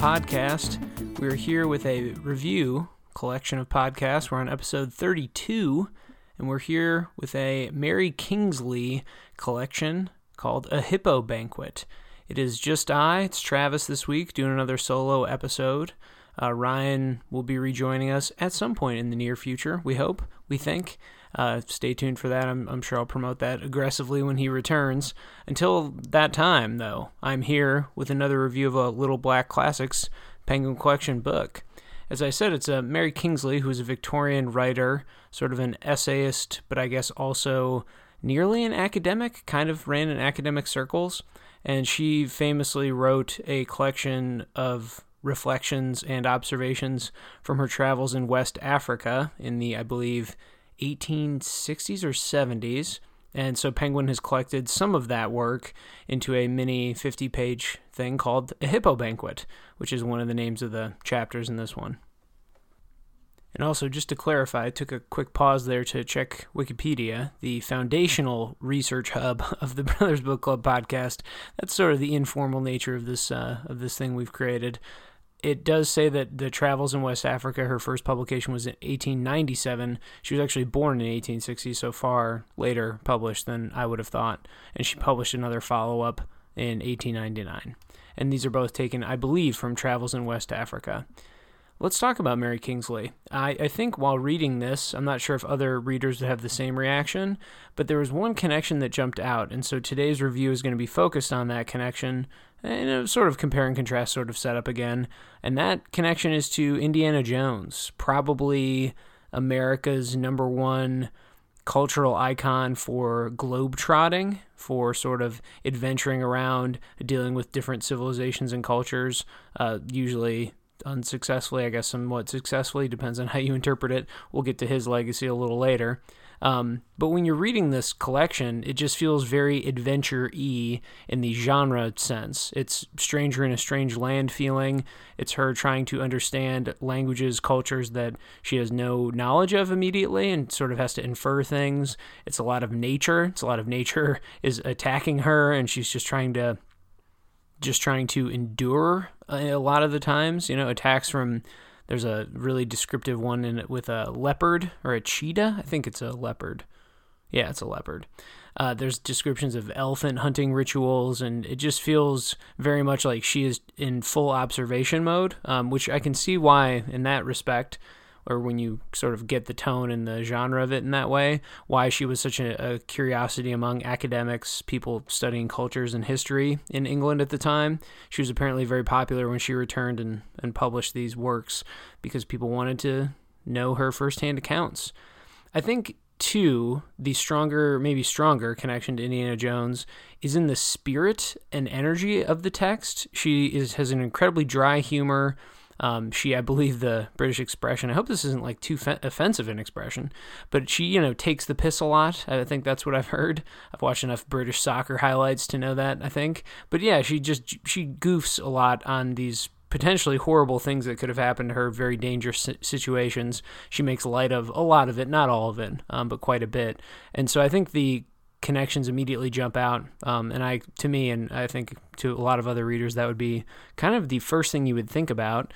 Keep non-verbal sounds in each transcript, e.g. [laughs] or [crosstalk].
podcast. We're here with a review collection of podcasts. We're on episode 32, and we're here with a Mary Kingsley collection called A Hippo Banquet. It is just I, it's Travis this week, doing another solo episode. Uh, Ryan will be rejoining us at some point in the near future, we hope, we think. Uh, stay tuned for that. I'm, I'm, sure I'll promote that aggressively when he returns. Until that time, though, I'm here with another review of a Little Black Classics Penguin Collection book. As I said, it's a Mary Kingsley, who's a Victorian writer, sort of an essayist, but I guess also nearly an academic, kind of ran in academic circles. And she famously wrote a collection of reflections and observations from her travels in West Africa in the, I believe, 1860s or 70s. And so Penguin has collected some of that work into a mini 50 page thing called A Hippo Banquet, which is one of the names of the chapters in this one. And also, just to clarify, I took a quick pause there to check Wikipedia, the foundational research hub [laughs] of the Brothers Book Club podcast. That's sort of the informal nature of this uh, of this thing we've created it does say that the travels in West Africa, her first publication was in 1897. She was actually born in 1860, so far later published than I would have thought. And she published another follow up in 1899. And these are both taken, I believe, from Travels in West Africa. Let's talk about Mary Kingsley. I, I think while reading this, I'm not sure if other readers would have the same reaction, but there was one connection that jumped out. And so today's review is going to be focused on that connection in a sort of compare and contrast sort of setup again. And that connection is to Indiana Jones, probably America's number one cultural icon for globetrotting, for sort of adventuring around, dealing with different civilizations and cultures, uh, usually unsuccessfully, I guess somewhat successfully, depends on how you [laughs] interpret it. We'll get to his legacy a little later. Um, but when you're reading this collection, it just feels very adventure y in the genre sense. It's Stranger in a Strange Land feeling. It's her trying to understand languages, cultures that she has no knowledge of immediately and sort of has to infer things. It's a lot of nature. It's a lot of nature [laughs] is attacking her, and she's just trying to just trying to endure a lot of the times, you know, attacks from there's a really descriptive one in it with a leopard or a cheetah. I think it's a leopard. Yeah, it's a leopard. Uh, there's descriptions of elephant hunting rituals, and it just feels very much like she is in full observation mode, um, which I can see why, in that respect, or when you sort of get the tone and the genre of it in that way, why she was such a, a, curiosity among academics, people studying cultures and history in England at the time. She was apparently very popular when she returned and, and published these works because people wanted to know her firsthand accounts. I think too, the stronger, maybe stronger connection to Indiana Jones is in the spirit and energy of the text. She is has an incredibly dry humor um, she, I believe, the British expression. I hope this isn't like too fe- offensive an expression, but she, you know, takes the piss a lot. I think that's what I've heard. I've watched enough British soccer highlights to know that. I think, but yeah, she just she goofs a lot on these potentially horrible things that could have happened to her, very dangerous situations. She makes light of a lot of it, not all of it, um, but quite a bit. And so I think the connections immediately jump out. Um, and I, to me, and I think to a lot of other readers, that would be kind of the first thing you would think about.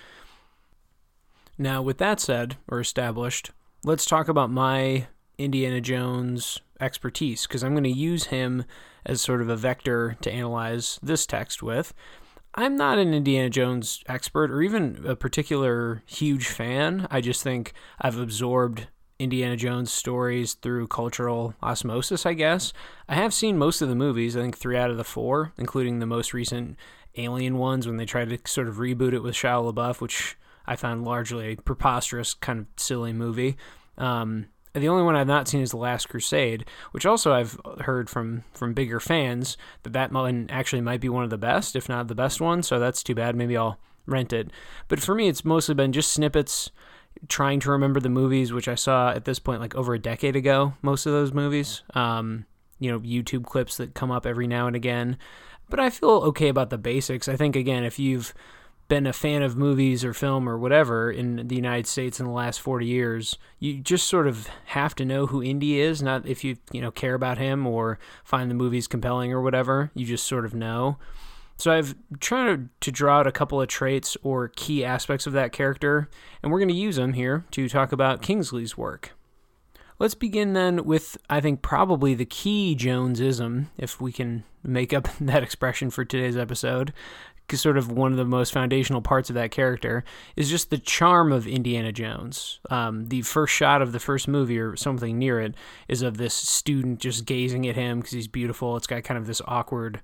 Now, with that said or established, let's talk about my Indiana Jones expertise because I'm going to use him as sort of a vector to analyze this text with. I'm not an Indiana Jones expert or even a particular huge fan. I just think I've absorbed Indiana Jones stories through cultural osmosis, I guess. I have seen most of the movies, I think three out of the four, including the most recent Alien ones when they tried to sort of reboot it with Shia LaBeouf, which I found largely a preposterous, kind of silly movie. Um, the only one I've not seen is The Last Crusade, which also I've heard from from bigger fans that that one actually might be one of the best, if not the best one. So that's too bad. Maybe I'll rent it. But for me, it's mostly been just snippets trying to remember the movies, which I saw at this point like over a decade ago, most of those movies. Um, you know, YouTube clips that come up every now and again. But I feel okay about the basics. I think, again, if you've been a fan of movies or film or whatever in the United States in the last 40 years, you just sort of have to know who Indy is, not if you, you know, care about him or find the movies compelling or whatever. You just sort of know. So I've tried to, draw out a couple of traits or key aspects of that character, and we're going to use them here to talk about Kingsley's work. Let's begin then with, I think, probably the key Jonesism, if we can make up [laughs] that expression for today's episode, because sort of one of the most foundational parts of that character is just the charm of Indiana Jones. Um, the first shot of the first movie, or something near it, is of this student just gazing at him because he's beautiful. It's got kind of this awkward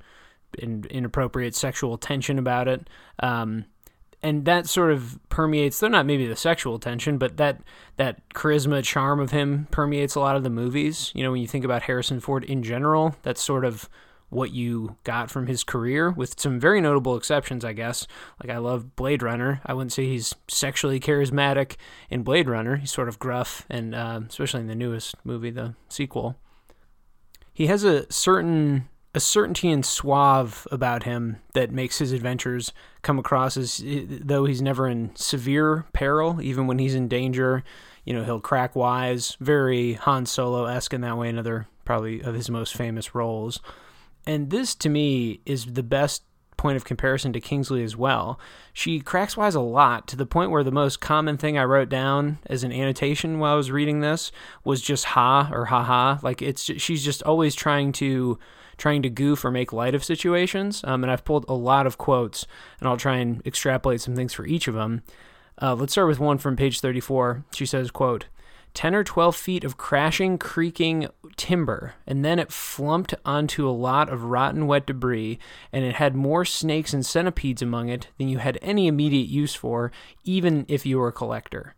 and inappropriate sexual tension about it. Um, and that sort of permeates though not maybe the sexual tension but that that charisma charm of him permeates a lot of the movies. You know when you think about harrison ford in general that's sort of what you got from his career with some very notable exceptions i guess. Like i love blade runner. I wouldn't say he's sexually charismatic in blade runner. He's sort of gruff and uh, especially in the newest movie the sequel. He has a certain a certainty and suave about him that makes his adventures come across as eh, though he's never in severe peril, even when he's in danger. You know, he'll crack wise, very Han Solo esque in that way, another probably of his most famous roles. And this, to me, is the best point of comparison to Kingsley as well. She cracks wise a lot to the point where the most common thing I wrote down as an annotation while I was reading this was just ha or ha ha. Like it's she's just always trying to trying to goof or make light of situations. Um, and I've pulled a lot of quotes, and I'll try and extrapolate some things for each of them. Uh, let's start with one from page 34. She says, quote, 10 or 12 feet of crashing, creaking timber, and then it flumped onto a lot of rotten, wet debris, and it had more snakes and centipedes among it than you had any immediate use for, even if you were a collector.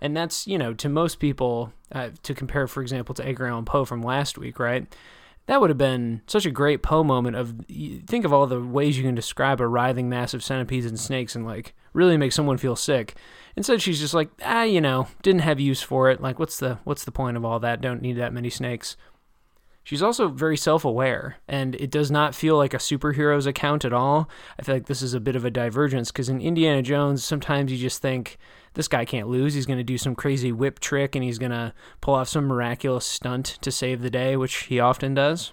And that's, you know, to most people, uh, to compare, for example, to Edgar Allan Poe from last week, right? That would have been such a great Poe moment of think of all the ways you can describe a writhing mass of centipedes and snakes and like really make someone feel sick. Instead she's just like, ah, you know, didn't have use for it. Like what's the what's the point of all that? Don't need that many snakes. She's also very self aware, and it does not feel like a superhero's account at all. I feel like this is a bit of a divergence because in Indiana Jones, sometimes you just think, this guy can't lose. He's going to do some crazy whip trick and he's going to pull off some miraculous stunt to save the day, which he often does.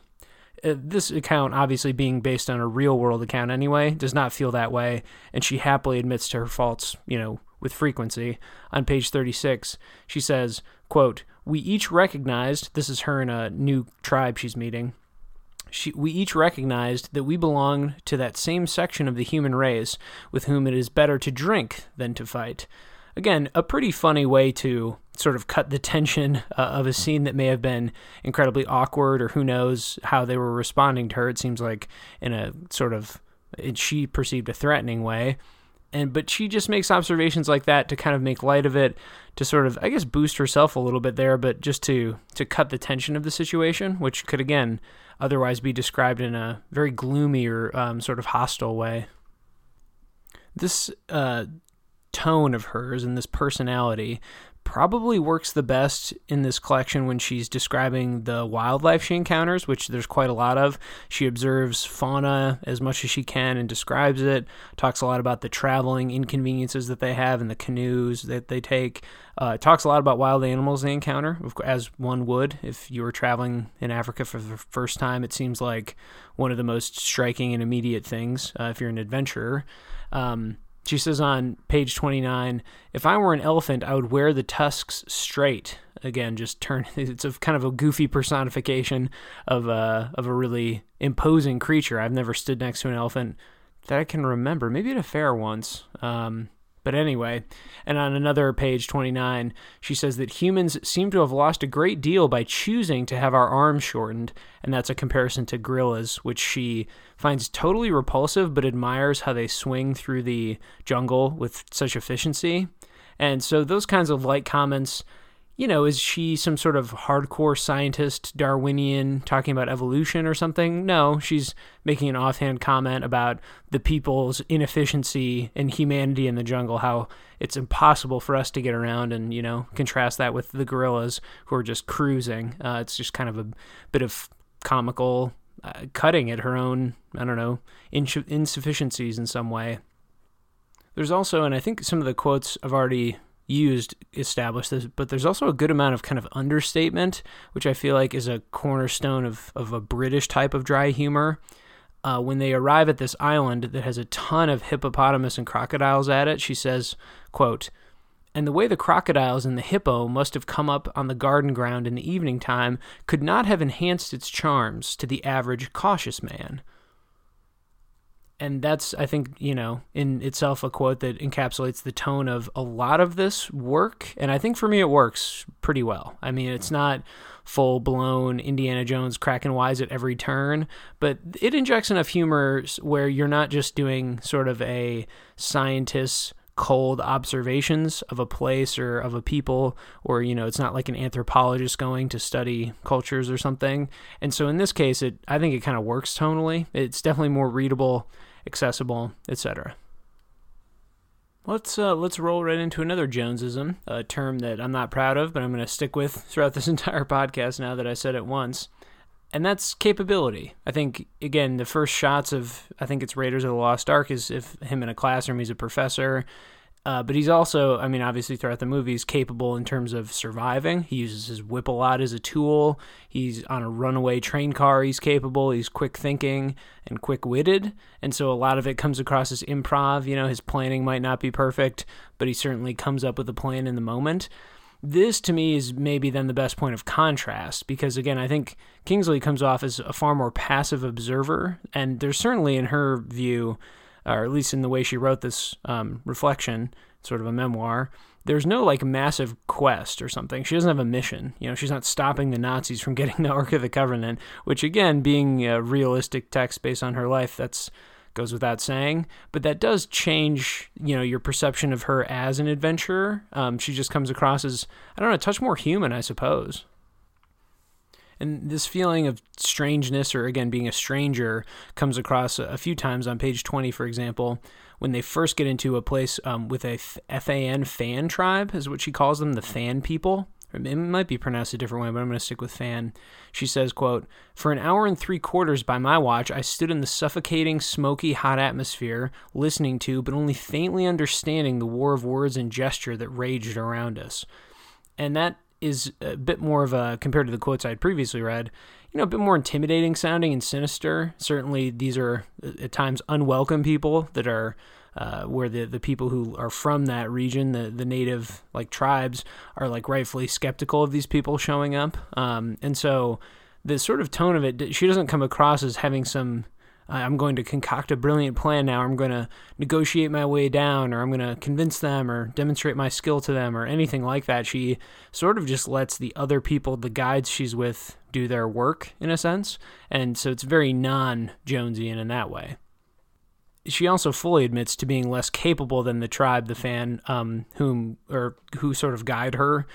Uh, this account, obviously being based on a real world account anyway, does not feel that way, and she happily admits to her faults, you know, with frequency. On page 36, she says, quote, We each recognized, this is her in a new tribe she's meeting, she, we each recognized that we belonged to that same section of the human race with whom it is better to drink than to fight again, a pretty funny way to sort of cut the tension uh, of a scene that may have been incredibly awkward, or who knows how they were responding to her. It seems like in a sort of she perceived a threatening way. And but she just makes observations like that to kind of make light of it, to sort of I guess boost herself a little bit there, but just to to cut the tension of the situation, which could again otherwise be described in a very gloomy or um, sort of hostile way. This uh, tone of hers and this personality probably works the best in this collection when she's describing the wildlife she encounters, which there's quite a lot of. She observes fauna as much as she can and describes it, talks a lot about the traveling inconveniences that they have and the canoes that they take. Uh, talks a lot about wild animals they encounter, as one would if you were traveling in Africa for the first time. It seems like one of the most striking and immediate things uh, if you're an adventurer. Um, she says on page 29 if I were an elephant, I would wear the tusks straight. Again, just turn [laughs] it's a kind of a goofy personification of a, of a really imposing creature. I've never stood next to an elephant that I can remember. Maybe at a fair once. Um, but anyway, and on another page 29, she says that humans seem to have lost a great deal by choosing to have our arms shortened, and that's a comparison to gorillas, which she finds totally repulsive but admires how they swing through the jungle with such efficiency. And so those kinds of light comments you know, is she some sort of hardcore scientist, Darwinian, talking about evolution or something? No, she's making an offhand comment about the people's inefficiency and humanity in the jungle, how it's impossible for us to get around, and, you know, contrast that with the gorillas who are just cruising. Uh, it's just kind of a bit of comical uh, cutting at her own, I don't know, ins- insufficiencies in some way. There's also, and I think some of the quotes I've already used established this, but there's also a good amount of kind of understatement, which I feel like is a cornerstone of, of a British type of dry humor. uh, when they arrive at this island that has a ton of hippopotamus and crocodiles at it, she says, quote, and the way the crocodiles and the hippo must have come up on the garden ground in the evening time could not have enhanced its charms to the average cautious man. And that's, I think, you know, in itself a quote that encapsulates the tone of a lot of this work. And I think for me, it works pretty well. I mean, it's mm-hmm. not full blown Indiana Jones cracking wise at every turn, but it injects enough humor where you're not just doing sort of a scientist cold observations of a place or of a people or you know it's not like an anthropologist going to study cultures or something and so in this case it i think it kind of works tonally it's definitely more readable accessible etc Let's uh, let's roll right into another Jonesism, a term that I'm not proud of, but I'm going to stick with [laughs] throughout this entire podcast now that I said it once, and that's capability. I think again, the first shots of I think it's Raiders of the Lost Ark is if him in a classroom, he's a professor, uh, but he's also, I mean, obviously throughout the movie, he's capable in terms of surviving. He uses his whip a lot as a tool. He's on a runaway train car. He's capable. He's quick thinking and quick witted. And so a lot of it comes across as improv. You know, his planning might not be perfect, but he certainly comes up with a plan in the moment. This to me is maybe then the best point of contrast because, again, I think Kingsley comes off as a far more passive observer. And there's certainly, in her view, or at least in the way she wrote this um, reflection, sort of a memoir, there's no like massive quest or something. She doesn't have a mission. You know, she's not stopping the Nazis from [laughs] getting the Ark of the Covenant, which again, being a realistic text based on her life, that's goes without saying. But that does change, you know, your perception of her as an adventurer. Um, she just comes across as I don't know, a touch more human, I suppose. And this feeling of strangeness, or again, being a stranger, comes across a few times on page 20, for example, when they first get into a place um, with a FAN fan tribe, is what she calls them, the fan people. It might be pronounced a different way, but I'm going to stick with fan. She says, quote, For an hour and three quarters by my watch, I stood in the suffocating, smoky, hot atmosphere, listening to, but only faintly understanding the war of words and gesture that raged around us. And that is a bit more of a compared to the quotes I had previously read, you know, a bit more intimidating sounding and sinister. Certainly, these are uh, at times unwelcome people that are uh, where the the people who are from that region, the the native like tribes, are like rightfully skeptical of these people showing up. Um, and so the sort of tone of it, she doesn't come across as having some I'm going to concoct a brilliant plan now. I'm going to negotiate my way down, or I'm going to convince them, or demonstrate my skill to them, or anything like that. She sort of just lets the other people, the guides she's with, do their work in a sense. And so it's very non Jonesian in that way. She also fully admits to being less capable than the tribe, the fan, um, whom or who sort of guide her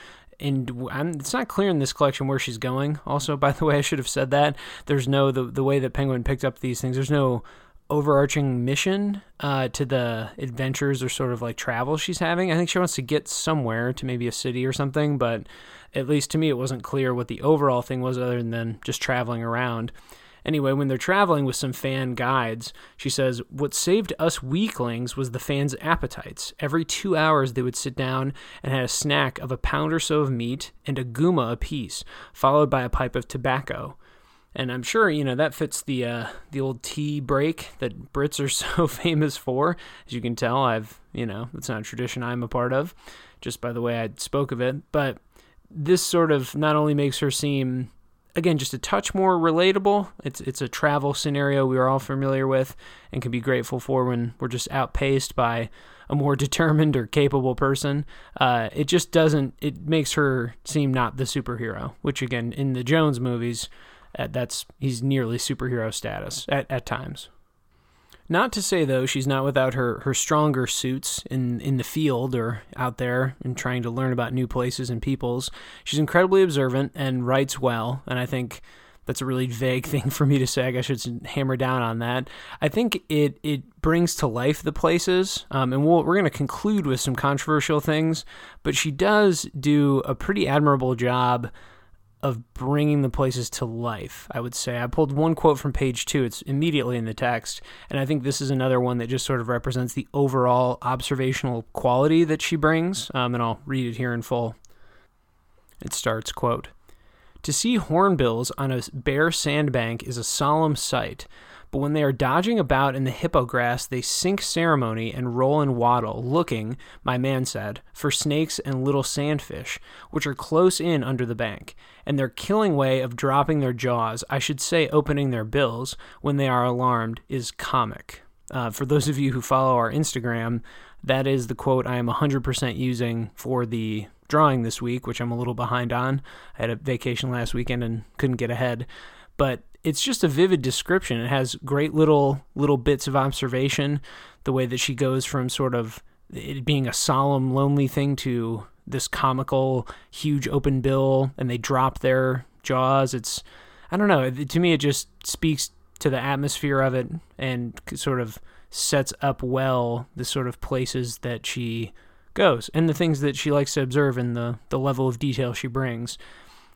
and I'm, it's not clear in this collection where she's going. Also, [laughs] by the way, I should have said that. There's no the the way that Penguin picked up these things. There's no overarching mission uh, to the adventures or sort of like travel she's having. I think she wants to get somewhere to maybe a city or something, but at least to me, it wasn't clear what the overall thing was other than just traveling around. Anyway, when they're traveling with some fan guides, she says, What saved us weaklings was the fans' appetites. Every two hours, they would sit down and had a snack of a pound or so of meat and a guma apiece, followed by a pipe of tobacco. And I'm sure you know that fits the uh, the old tea break that Brits are [laughs] so famous for. As you can tell, I've you know it's not a tradition I'm a part of, just by the way I spoke of it. But this sort of not only makes her seem again just a touch more relatable. It's it's a travel scenario we are all familiar with and can be grateful for when we're just outpaced by a more [laughs] determined or capable person. Uh, it just doesn't. It makes her seem not the superhero, which again in the Jones movies, uh, that's he's nearly superhero status at at times. Not to say though she's not without her her stronger suits in in the field or out there and trying to learn about new places and peoples. She's incredibly observant and writes well, and I think that's a really vague [laughs] thing for me to say. I guess I should hammer down on that. I think it it brings to life the places, um, and we we are going to conclude with some controversial things. But she does do a pretty admirable job of bringing the places to life, I would say. I pulled one quote from page two, it's immediately in the text, and I think this is another one that just sort of represents the overall observational quality that she brings, um, and I'll read it here in full. It starts, quote, To see hornbills on a bare sandbank is a solemn sight, but when they are dodging about in the hippo grass, they sink ceremony and roll and waddle, looking, my man said, for snakes and little sandfish, which are close in under the bank, and their killing way of dropping their jaws, I should say opening their bills, when they are alarmed, is comic. Uh, for those of you who follow our Instagram, that is the quote I am 100% using for the drawing this week, which I'm a little behind on. I had a vacation last weekend and couldn't get ahead. But it's just a vivid description. It has great little little bits of observation, the way that she goes from sort of it being a solemn, lonely thing to this comical, huge open bill, and they drop their jaws. It's I don't know. To me, it just speaks to the atmosphere of it and sort of sets up well the sort of places that she goes and the things that she likes to observe and the, the level of detail she brings.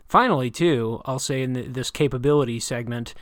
Finally, too, I'll say in the, this capability segment,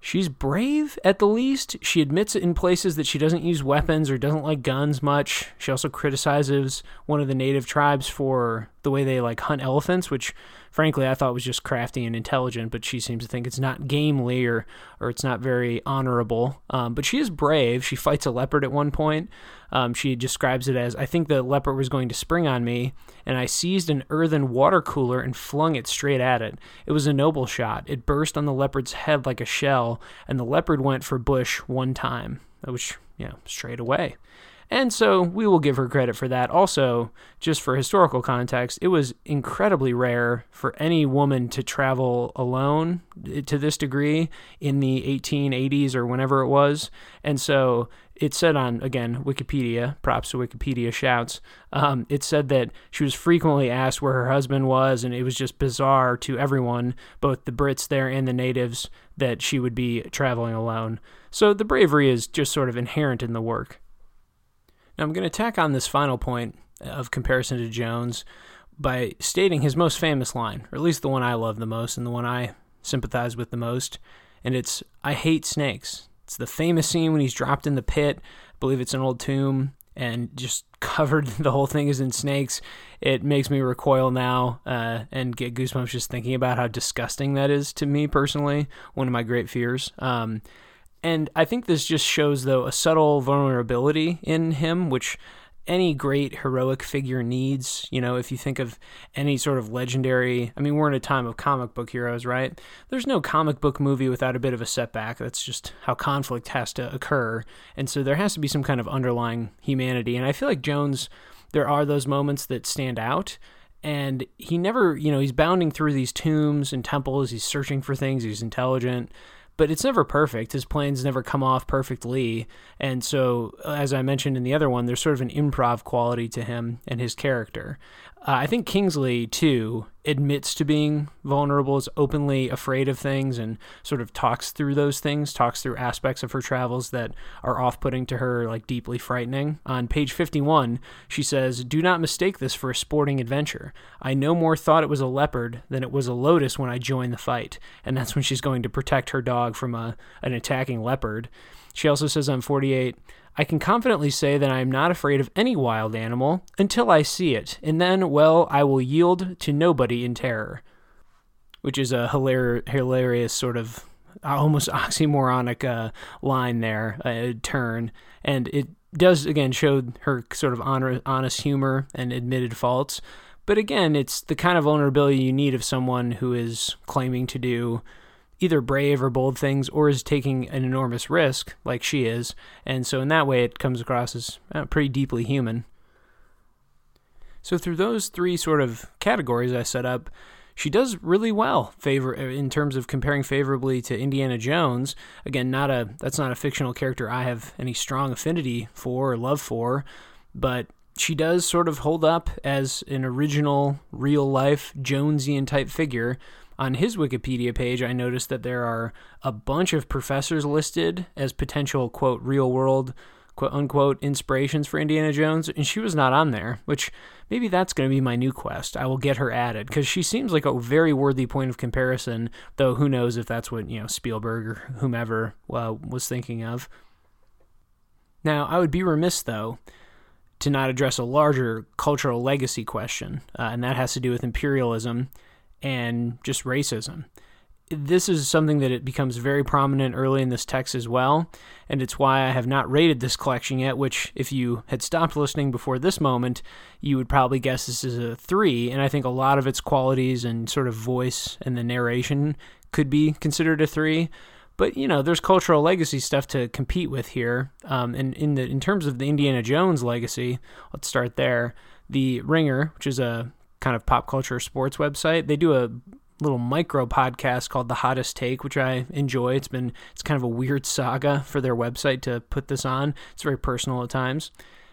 she's brave at the least. She admits in places that she doesn't use weapons or doesn't like guns much. She also criticizes one of the native tribes for the way they like hunt elephants, which frankly I thought was just crafty and intelligent, but she seems to think it's not gamely or or it's not very honorable. Um, but she is brave. She fights a leopard at one point. Um, she describes it as I think the leopard was going to spring on me, and I seized an earthen water cooler and flung it straight at it. It was a noble shot. It burst on the leopard's head like a shell, and the leopard went for bush one time, which, you know, straight away. And so we will give her credit for that. Also, just for historical context, it was incredibly rare for any woman to travel alone to this degree in the 1880s or whenever it was. And so it said on, again, Wikipedia, props to Wikipedia shouts, um, it said that she was frequently asked where her husband was, and it was just bizarre to everyone, both the Brits there and the natives, that she would be traveling alone. So the bravery is just sort of inherent in the work. Now, I'm going to tack on this final point of comparison to Jones by stating his most famous line, or at least the one I love the most and the one I sympathize with the most, and it's I hate snakes. It's the famous scene when he's dropped in the pit. I believe it's an old tomb and just [laughs] covered the whole thing is in snakes. It makes me recoil now uh, and get goosebumps just thinking about how disgusting that is to me personally. One of my great fears. Um, and I think this just shows, though, a subtle vulnerability in him, which any great heroic figure needs. You know, if you think of any sort of legendary, I mean, we're in a time of comic book heroes, right? There's no comic book movie without a bit of a setback. That's just how conflict has to occur. And so there has to be some kind of underlying humanity. And I feel like Jones, there are those moments that stand out. And he never, you know, he's bounding through these tombs and temples. He's searching for things. He's intelligent but it's never perfect. His plans never come off perfectly. And so, as I mentioned in the other one, there's sort of an improv quality to him and his character. Uh, I think Kingsley, too, admits to being vulnerable, is openly afraid of things, and sort of talks through those things, talks through aspects of her travels that are off putting to her, like deeply frightening. On page 51, she says, Do not mistake this for a sporting adventure. I no more thought it was a leopard than it was a lotus when I joined the fight. And that's when she's going to protect her dog from a, an attacking leopard. She also says on 48, I can confidently say that I am not afraid of any wild animal until I see it, and then, well, I will yield to nobody in terror. Which is a hilar- hilarious sort of almost [laughs] oxymoronic uh, line there, a turn. And it does, again, show her sort of honor- honest humor and admitted faults. But again, it's the kind of vulnerability you need of someone who is claiming to do either brave or bold things or is taking an enormous risk like she is. And so in that way, it comes across as uh, pretty deeply human. So through those three sort of categories I set up, she does really well favor uh, in terms of comparing favorably to Indiana Jones. Again, not a that's not a fictional character I have any strong affinity for or love for, but she does sort of hold up as an original, real life Jonesian type figure on his Wikipedia page, I noticed that there are a bunch of professors listed as potential, quote, real world, quote unquote, inspirations for Indiana Jones, and she was not on there, which maybe that's going to be my new quest. I will get her added because she seems like a very worthy point of comparison, though who knows if that's what, you know, Spielberg or whomever uh, was thinking of. Now, I would be remiss, though, to not address a larger cultural legacy question, uh, and that has to do with imperialism and just racism this is something that it becomes very prominent early in this text as well, and it's why I have not rated this collection yet. Which, if you had stopped listening before this moment, you would probably guess this is a three. And I think a lot of its qualities and sort of voice and the narration could be considered a three. But you know, there's cultural legacy stuff to compete with here. Um, and in the in terms of the Indiana Jones legacy, let's start there. The Ringer, which is a kind of pop culture sports website, they do a little micro podcast called The Hottest Take, which I enjoy. It's been it's kind of a weird saga for their website to put this on. It's very personal at times.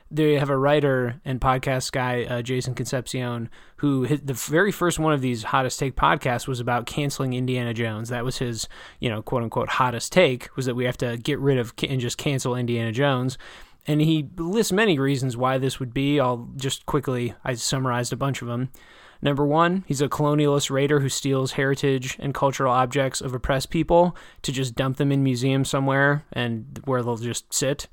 They have a writer and podcast guy, uh, Jason Concepcion, who the very first one of these hottest take podcasts was about canceling Indiana Jones. That was his, you know, quote unquote hottest take was that we have to get rid of and just cancel Indiana Jones. And he lists many reasons why this would be. I'll just quickly, I summarized a bunch of them. Number one, he's a colonialist raider who steals heritage and cultural objects of oppressed people to just dump them in museums somewhere and where they'll just sit.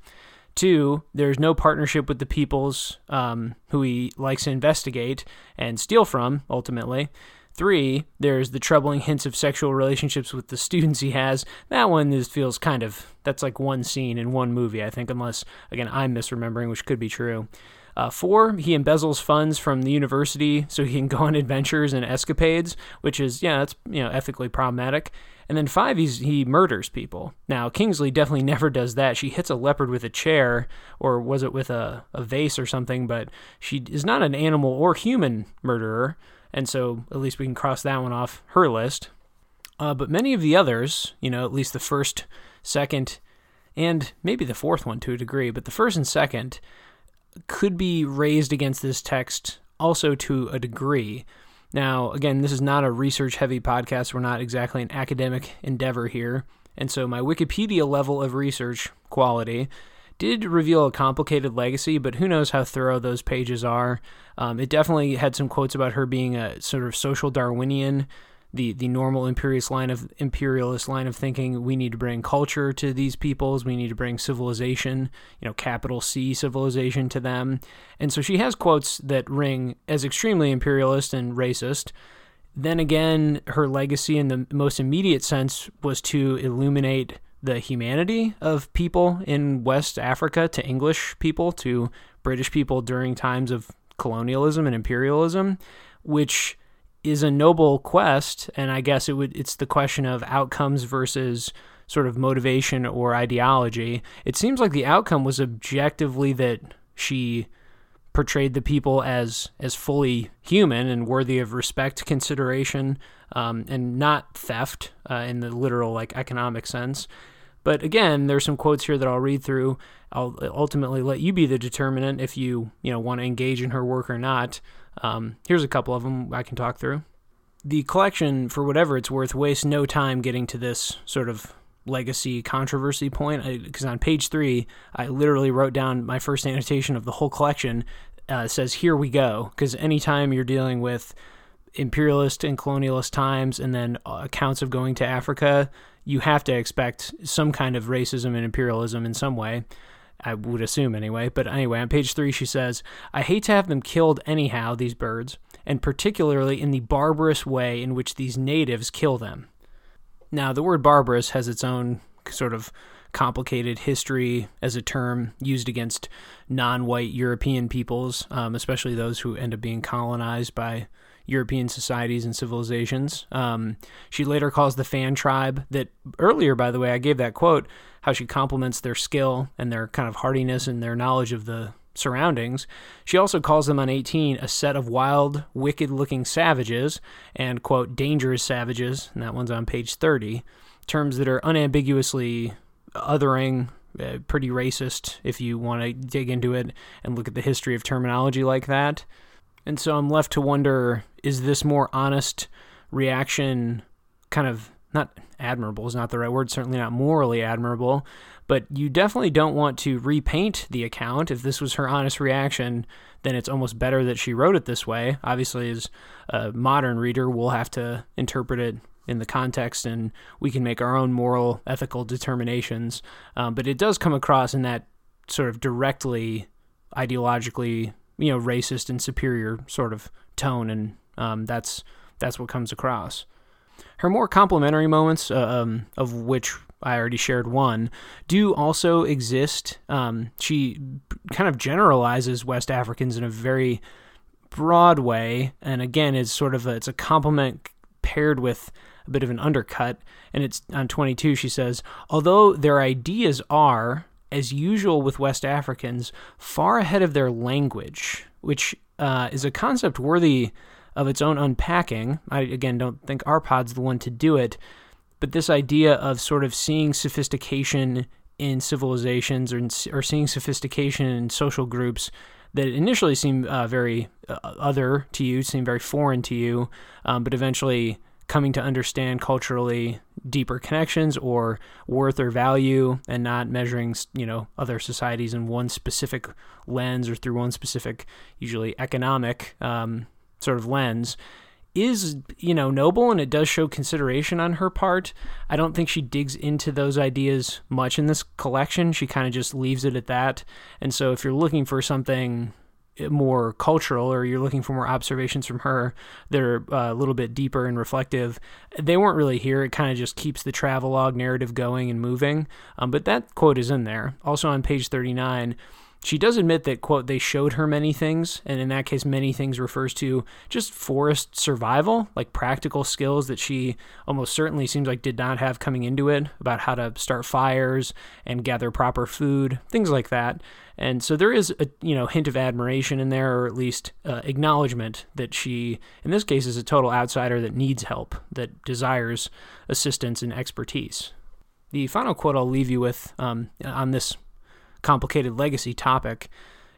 Two, there's no partnership with the peoples um, who he likes to investigate and steal from, ultimately. Three, there's the troubling hints of sexual relationships with the students he has. That one is, feels kind of, that's like one scene in one movie, I think, unless, again, I'm misremembering, which could be true. Uh, four, he embezzles funds from the university so he can go on adventures and escapades, which is yeah, that's you know ethically problematic. And then five, he's, he murders people. Now Kingsley definitely [laughs] never does that. She hits a leopard with a chair, or was it with a, a vase or something? But she is not an animal or human murderer, and so at least we can cross that one off her list. Uh, but many of the others, you know, at least the first, second, and maybe the fourth one to a degree, but the first and second could be raised against this text also to a degree. Now, again, this is not a research heavy podcast. We're not exactly an academic endeavor here. And so my Wikipedia level of research quality did reveal a complicated legacy, but who knows how thorough those pages are. Um, it definitely had some quotes about her being a sort of social Darwinian the the normal imperialist line of imperialist line of thinking. We need to bring culture to these peoples. We need to bring civilization, you know, capital C civilization to them. And so she has quotes that ring as extremely imperialist and racist. Then again, her legacy in the most immediate sense was to illuminate the humanity of people in West Africa to English people, to British people during times of colonialism and imperialism, which is a noble quest, and I guess it would it's the question of outcomes versus sort of motivation or ideology. It seems like the outcome was objectively that she portrayed the people as as fully human and worthy of respect, consideration, um, and not theft uh, in the literal like economic sense. But again, there's some quotes here that I'll read through. I'll ultimately let you be the determinant if you you know want to engage in her work or not. Um, here's a couple of them I can talk through. The collection, for whatever it's worth, wastes no time getting to this sort of legacy controversy point. Because on page three, I literally wrote down my first annotation of the whole collection. Uh, says, Here we go. Because anytime you're dealing with imperialist and colonialist times and then uh, accounts of going to Africa, you have to expect some kind of racism and imperialism in some way. I would assume anyway. But anyway, on page three, she says, I hate to have them killed anyhow, these birds, and particularly in the barbarous way in which these natives kill them. Now, the word barbarous has its own sort of complicated history as a term used against non white European peoples, um, especially those who end up being colonized by European societies and civilizations. Um, she later calls the Fan tribe, that earlier, by the way, I gave that quote, how she compliments their skill and their kind of hardiness and their knowledge of the surroundings. She also calls them on 18 a set of wild, wicked looking savages and, quote, dangerous savages, and that one's on page 30. Terms that are unambiguously othering, uh, pretty racist if you want to dig into it and look at the history of terminology like that. And so I'm left to wonder is this more honest reaction kind of not admirable is not the right word, certainly not morally admirable, but you definitely don't want to repaint the account. If this was her honest reaction, then it's almost better that she wrote it this way. Obviously, as a modern reader, we'll have to interpret it in the context and we can make our own moral, ethical determinations. Um, but it does come across in that sort of directly ideologically you know racist and superior sort of tone, and um, that's that's what comes across. Her more complimentary moments, uh, um, of which I already shared one, do also exist. Um, she kind of generalizes West Africans in a very broad way, and again, is sort of a, it's a compliment paired with a bit of an undercut. And it's on 22. She says, although their ideas are, as usual with West Africans, far ahead of their language, which uh, is a concept worthy of its own unpacking. I again don't think our pod's the one to do it, but this idea of sort of seeing sophistication in civilizations or, or seeing sophistication in social groups that initially seem uh, very uh, other to you, seem very foreign to you, um, but eventually coming to understand culturally deeper connections or worth or value and not measuring you know other societies in one specific lens or through one specific usually economic um, sort of lens is you know noble and it does show consideration on her part. I don't think she digs into those ideas much in this collection. She kind of just leaves it at that. And so if you're looking for something more cultural or you're looking for more observations from her that are uh, a little bit deeper and reflective they weren't really here. It kind of just keeps the travelogue narrative going and moving. Um, but that quote is in there. Also on page 39 she does admit that, quote, they showed her many things, and in that case, many things refers to just forest survival, like practical skills that she almost certainly seems like did not have coming into it about how to start fires and gather proper food, things like that. And so there is a you know hint of admiration in there, or at least uh, acknowledgement that she, in this case, is a total outsider that needs help, that desires assistance and expertise. The final quote I'll leave you with um, on this complicated legacy topic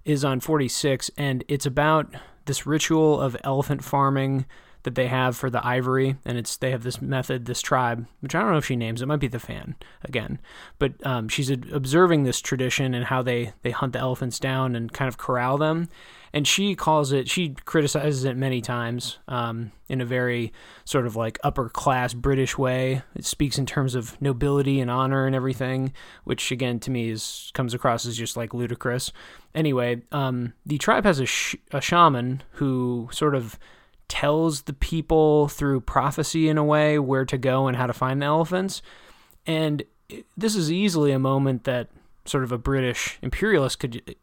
is on 46, and it's about this ritual of elephant farming that they have for the ivory, and it's they have this method, this tribe, which I don't know if she names. It might be the fan again, but um, she's observing this tradition and how they they hunt the elephants down and kind of corral them, and she calls it she criticizes it many times um, in a very sort of like upper class british way. It speaks in terms of nobility and honor and everything which again to me is comes across as just like ludicrous. Anyway um, the tribe has a, sh- a shaman who sort of tells the people through prophecy in a way where to go and how to find the elephants and this is easily a moment that sort of a British imperialist could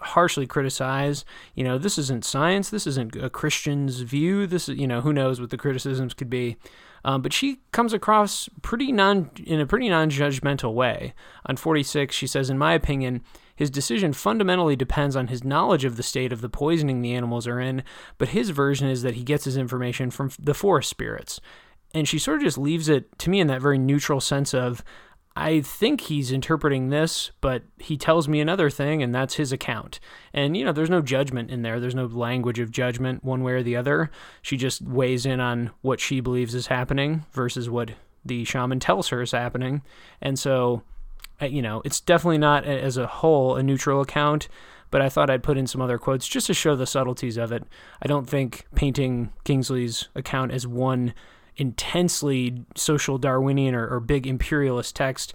harshly criticize. You know, this isn't science. This isn't a Christian's view. This is, you know, who knows what the criticisms could be. Um, but she comes across pretty non in a pretty non-judgmental way. On 46, she says, "In my opinion, his decision fundamentally depends on his knowledge of the state of the poisoning the animals are in, but his version is that he gets his information from the forest spirits." And she sort of just leaves it to me in that very neutral sense of I think he's interpreting this, but he tells me another thing, and that's his account. And, you know, there's no judgment in there. There's no language of judgment one way or the other. She just weighs in on what she believes is happening versus what the shaman tells her is happening. And so, you know, it's definitely not as a whole a neutral account, but I thought I'd put in some other quotes just to show the subtleties of it. I don't think painting Kingsley's account as one intensely social Darwinian or, or big imperialist text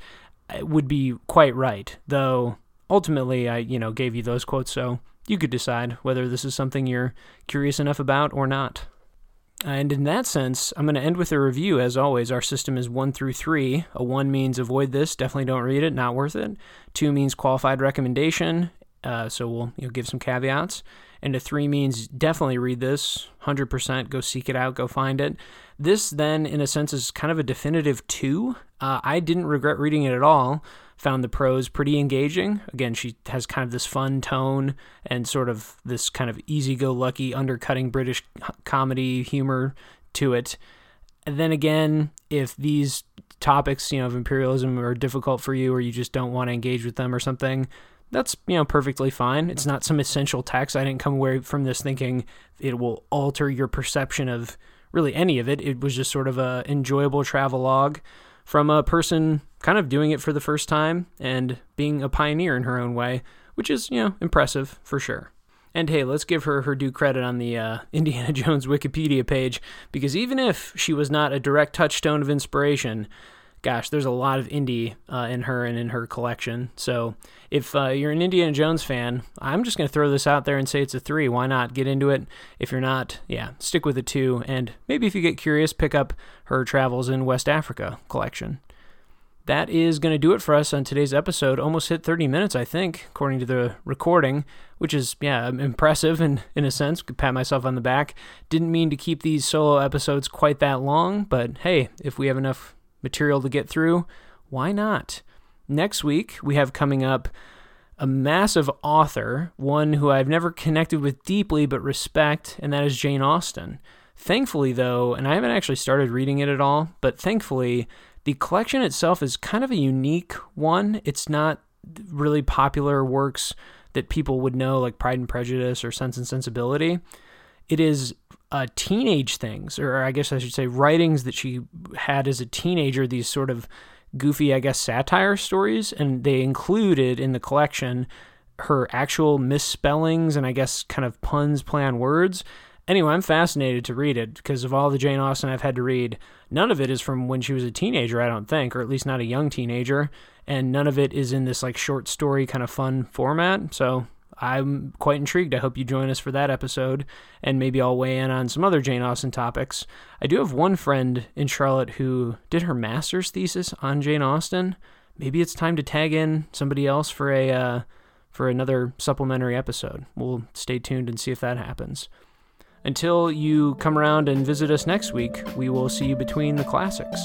uh, would be quite right. Though ultimately, I you know gave you those quotes, so you could decide whether this is something you're curious enough about or not. And in that sense, I'm going to end with a review. As always, our system is one through three. A one means avoid this, definitely don't read it, not worth it. Two means qualified recommendation, uh, so we'll you know, give some caveats. And a three means definitely read this, 100%, go seek it out, go find it. This, then, in a sense, is kind of a definitive two. Uh, I didn't regret reading it at all. Found the prose pretty engaging. Again, she has kind of this fun tone and sort of this kind of easy go lucky, undercutting British comedy humor to it. And then again, if these topics, you know, of imperialism are difficult for you or you just don't want to engage with them or something, that's you know perfectly fine. It's not some essential text. I didn't come away from this thinking it will alter your perception of really any of it. It was just sort of a enjoyable travel log from a person kind of doing it for the first time and being a pioneer in her own way, which is, you know, impressive for sure. And hey, let's give her her due credit on the uh, [laughs] Indiana Jones Wikipedia page, because even if she was not a direct touchstone of inspiration, gosh, there's a lot of Indy uh, in her and in her collection. So if uh, you're an Indiana Jones fan, I'm just going to throw this out there and say it's a three. Why not get into it? If you're not, yeah, stick with a two. And maybe if you get curious, pick up her Travels in West Africa collection. That is going to do it for us on today's episode. Almost hit 30 minutes, I think, according to the recording, which is, yeah, impressive in, in a sense. Could pat myself on the back. Didn't mean to keep these solo episodes quite that long, but hey, if we have enough material to get through, why not? Next week, we have coming up a massive author, one who I've never connected with deeply but respect, and that is Jane Austen. Thankfully, though, and I haven't actually started reading it at all, but thankfully, the collection itself is kind of a unique one. It's not really popular works that people would know, like Pride and Prejudice or Sense and Sensibility. It is uh, teenage things, or I guess I should say writings that she had as a teenager, these sort of goofy, I guess, satire stories. And they included in the collection her actual misspellings and I guess kind of puns, play on words. Anyway, I'm fascinated to read it because of all the Jane Austen I've had to read. None of it is from when she was a teenager, I don't think, or at least not a young teenager. And none of it is in this like short story kind of fun format. So I'm quite intrigued. I hope you join us for that episode, and maybe I'll weigh in on some other Jane Austen topics. I do have one friend in Charlotte who did her master's thesis on Jane Austen. Maybe it's time to tag in somebody else for a uh, for another supplementary episode. We'll stay tuned and see if that happens. Until you come around and visit us next week, we will see you between the classics.